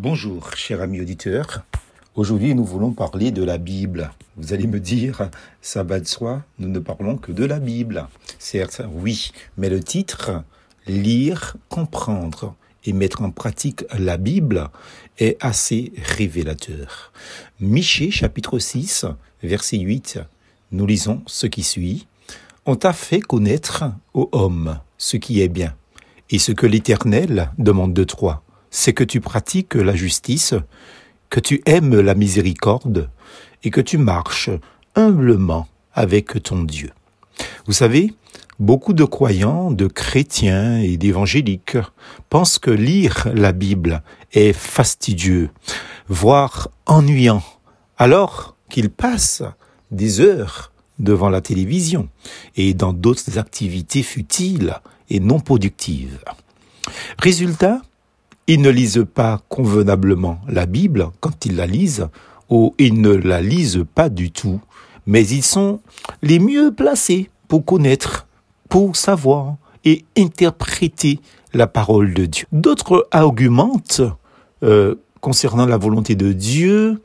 Bonjour, cher ami auditeur. Aujourd'hui, nous voulons parler de la Bible. Vous allez me dire, ça va de soi, nous ne parlons que de la Bible. Certes, oui, mais le titre, lire, comprendre et mettre en pratique la Bible est assez révélateur. Michée chapitre 6, verset 8, nous lisons ce qui suit. On t'a fait connaître, ô homme, ce qui est bien, et ce que l'Éternel demande de toi c'est que tu pratiques la justice, que tu aimes la miséricorde et que tu marches humblement avec ton Dieu. Vous savez, beaucoup de croyants, de chrétiens et d'évangéliques pensent que lire la Bible est fastidieux, voire ennuyant, alors qu'ils passent des heures devant la télévision et dans d'autres activités futiles et non productives. Résultat, ils ne lisent pas convenablement la Bible quand ils la lisent, ou ils ne la lisent pas du tout, mais ils sont les mieux placés pour connaître, pour savoir et interpréter la parole de Dieu. D'autres argumentent euh, concernant la volonté de Dieu,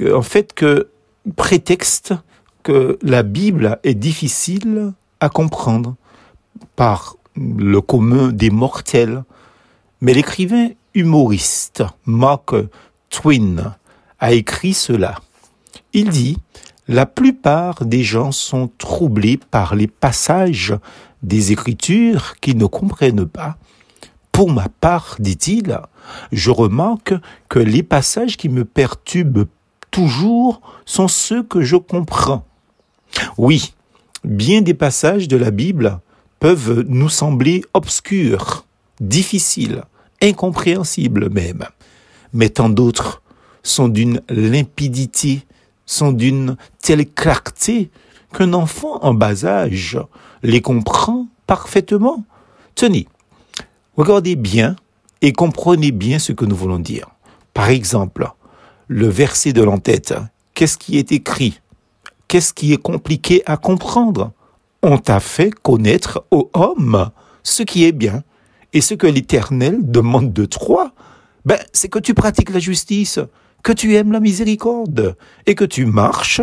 euh, en fait que prétexte que la Bible est difficile à comprendre par le commun des mortels. Mais l'écrivain humoriste Mark Twain a écrit cela. Il dit La plupart des gens sont troublés par les passages des Écritures qu'ils ne comprennent pas. Pour ma part, dit-il, je remarque que les passages qui me perturbent toujours sont ceux que je comprends. Oui, bien des passages de la Bible peuvent nous sembler obscurs, difficiles, incompréhensibles même. Mais tant d'autres sont d'une limpidité, sont d'une telle clarté qu'un enfant en bas âge les comprend parfaitement. Tenez, regardez bien et comprenez bien ce que nous voulons dire. Par exemple, le verset de l'entête, qu'est-ce qui est écrit? Qu'est-ce qui est compliqué à comprendre? On t'a fait connaître aux hommes ce qui est bien. Et ce que l'Éternel demande de toi, ben, c'est que tu pratiques la justice, que tu aimes la miséricorde et que tu marches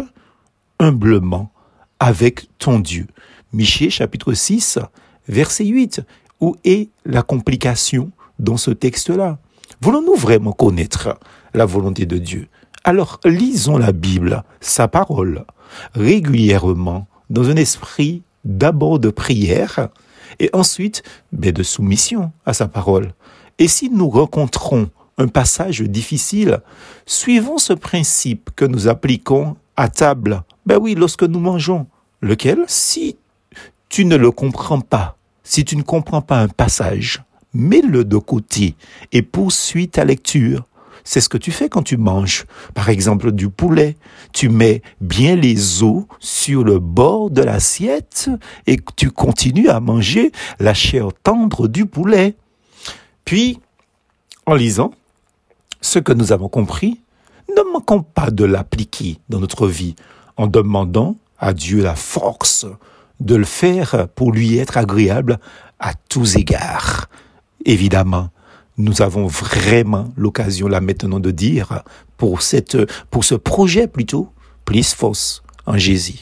humblement avec ton Dieu. Michée chapitre 6, verset 8. Où est la complication dans ce texte-là? Voulons-nous vraiment connaître la volonté de Dieu? Alors lisons la Bible, sa parole, régulièrement, dans un esprit d'abord de prière, et ensuite ben, de soumission à sa parole. Et si nous rencontrons un passage difficile, suivons ce principe que nous appliquons à table. Ben oui, lorsque nous mangeons. Lequel? Si tu ne le comprends pas, si tu ne comprends pas un passage, mets-le de côté et poursuis ta lecture. C'est ce que tu fais quand tu manges. Par exemple, du poulet. Tu mets bien les os sur le bord de l'assiette et tu continues à manger la chair tendre du poulet. Puis, en lisant ce que nous avons compris, ne manquons pas de l'appliquer dans notre vie en demandant à Dieu la force de le faire pour lui être agréable à tous égards. Évidemment, nous avons vraiment l'occasion là maintenant de dire pour cette, pour ce projet plutôt, plus force en Jésus.